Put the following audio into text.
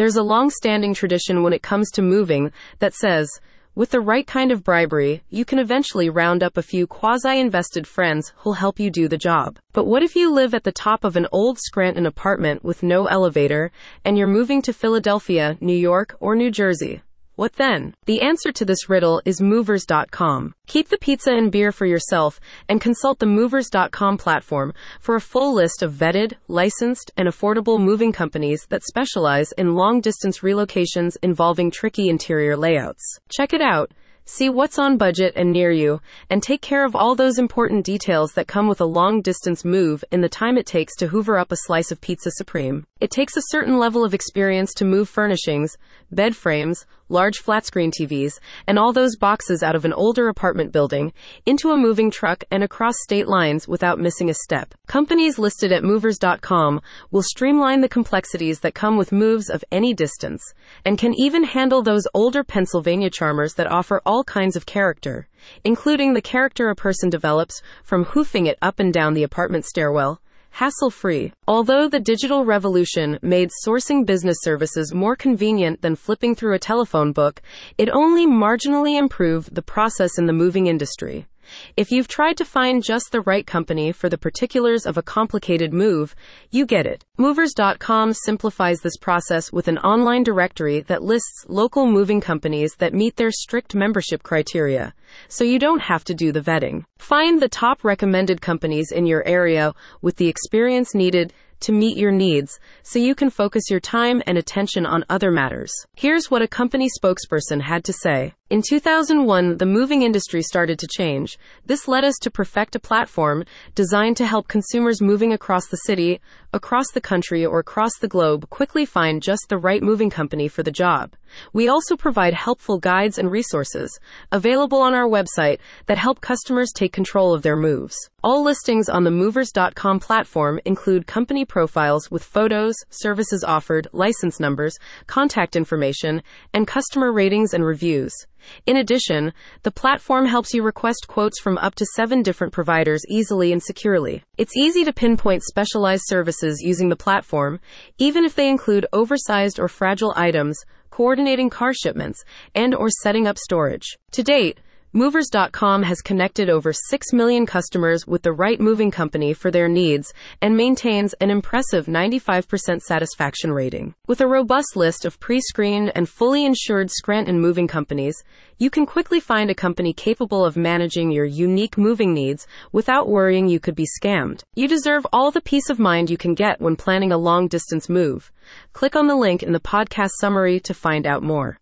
There's a long standing tradition when it comes to moving that says, with the right kind of bribery, you can eventually round up a few quasi invested friends who'll help you do the job. But what if you live at the top of an old Scranton apartment with no elevator and you're moving to Philadelphia, New York, or New Jersey? What then? The answer to this riddle is movers.com. Keep the pizza and beer for yourself and consult the movers.com platform for a full list of vetted, licensed, and affordable moving companies that specialize in long distance relocations involving tricky interior layouts. Check it out. See what's on budget and near you, and take care of all those important details that come with a long distance move in the time it takes to hoover up a slice of pizza supreme. It takes a certain level of experience to move furnishings, bed frames, large flat screen TVs, and all those boxes out of an older apartment building into a moving truck and across state lines without missing a step. Companies listed at movers.com will streamline the complexities that come with moves of any distance and can even handle those older Pennsylvania charmers that offer all kinds of character, including the character a person develops from hoofing it up and down the apartment stairwell hassle free. Although the digital revolution made sourcing business services more convenient than flipping through a telephone book, it only marginally improved the process in the moving industry. If you've tried to find just the right company for the particulars of a complicated move, you get it. Movers.com simplifies this process with an online directory that lists local moving companies that meet their strict membership criteria, so you don't have to do the vetting. Find the top recommended companies in your area with the experience needed to meet your needs so you can focus your time and attention on other matters. Here's what a company spokesperson had to say. In 2001, the moving industry started to change. This led us to perfect a platform designed to help consumers moving across the city, across the country, or across the globe quickly find just the right moving company for the job. We also provide helpful guides and resources available on our website that help customers take control of their moves. All listings on the movers.com platform include company profiles with photos, services offered, license numbers, contact information, and customer ratings and reviews. In addition, the platform helps you request quotes from up to seven different providers easily and securely. It's easy to pinpoint specialized services using the platform, even if they include oversized or fragile items, coordinating car shipments, and or setting up storage. To date, Movers.com has connected over 6 million customers with the right moving company for their needs and maintains an impressive 95% satisfaction rating. With a robust list of pre screened and fully insured Scranton moving companies, you can quickly find a company capable of managing your unique moving needs without worrying you could be scammed. You deserve all the peace of mind you can get when planning a long distance move. Click on the link in the podcast summary to find out more.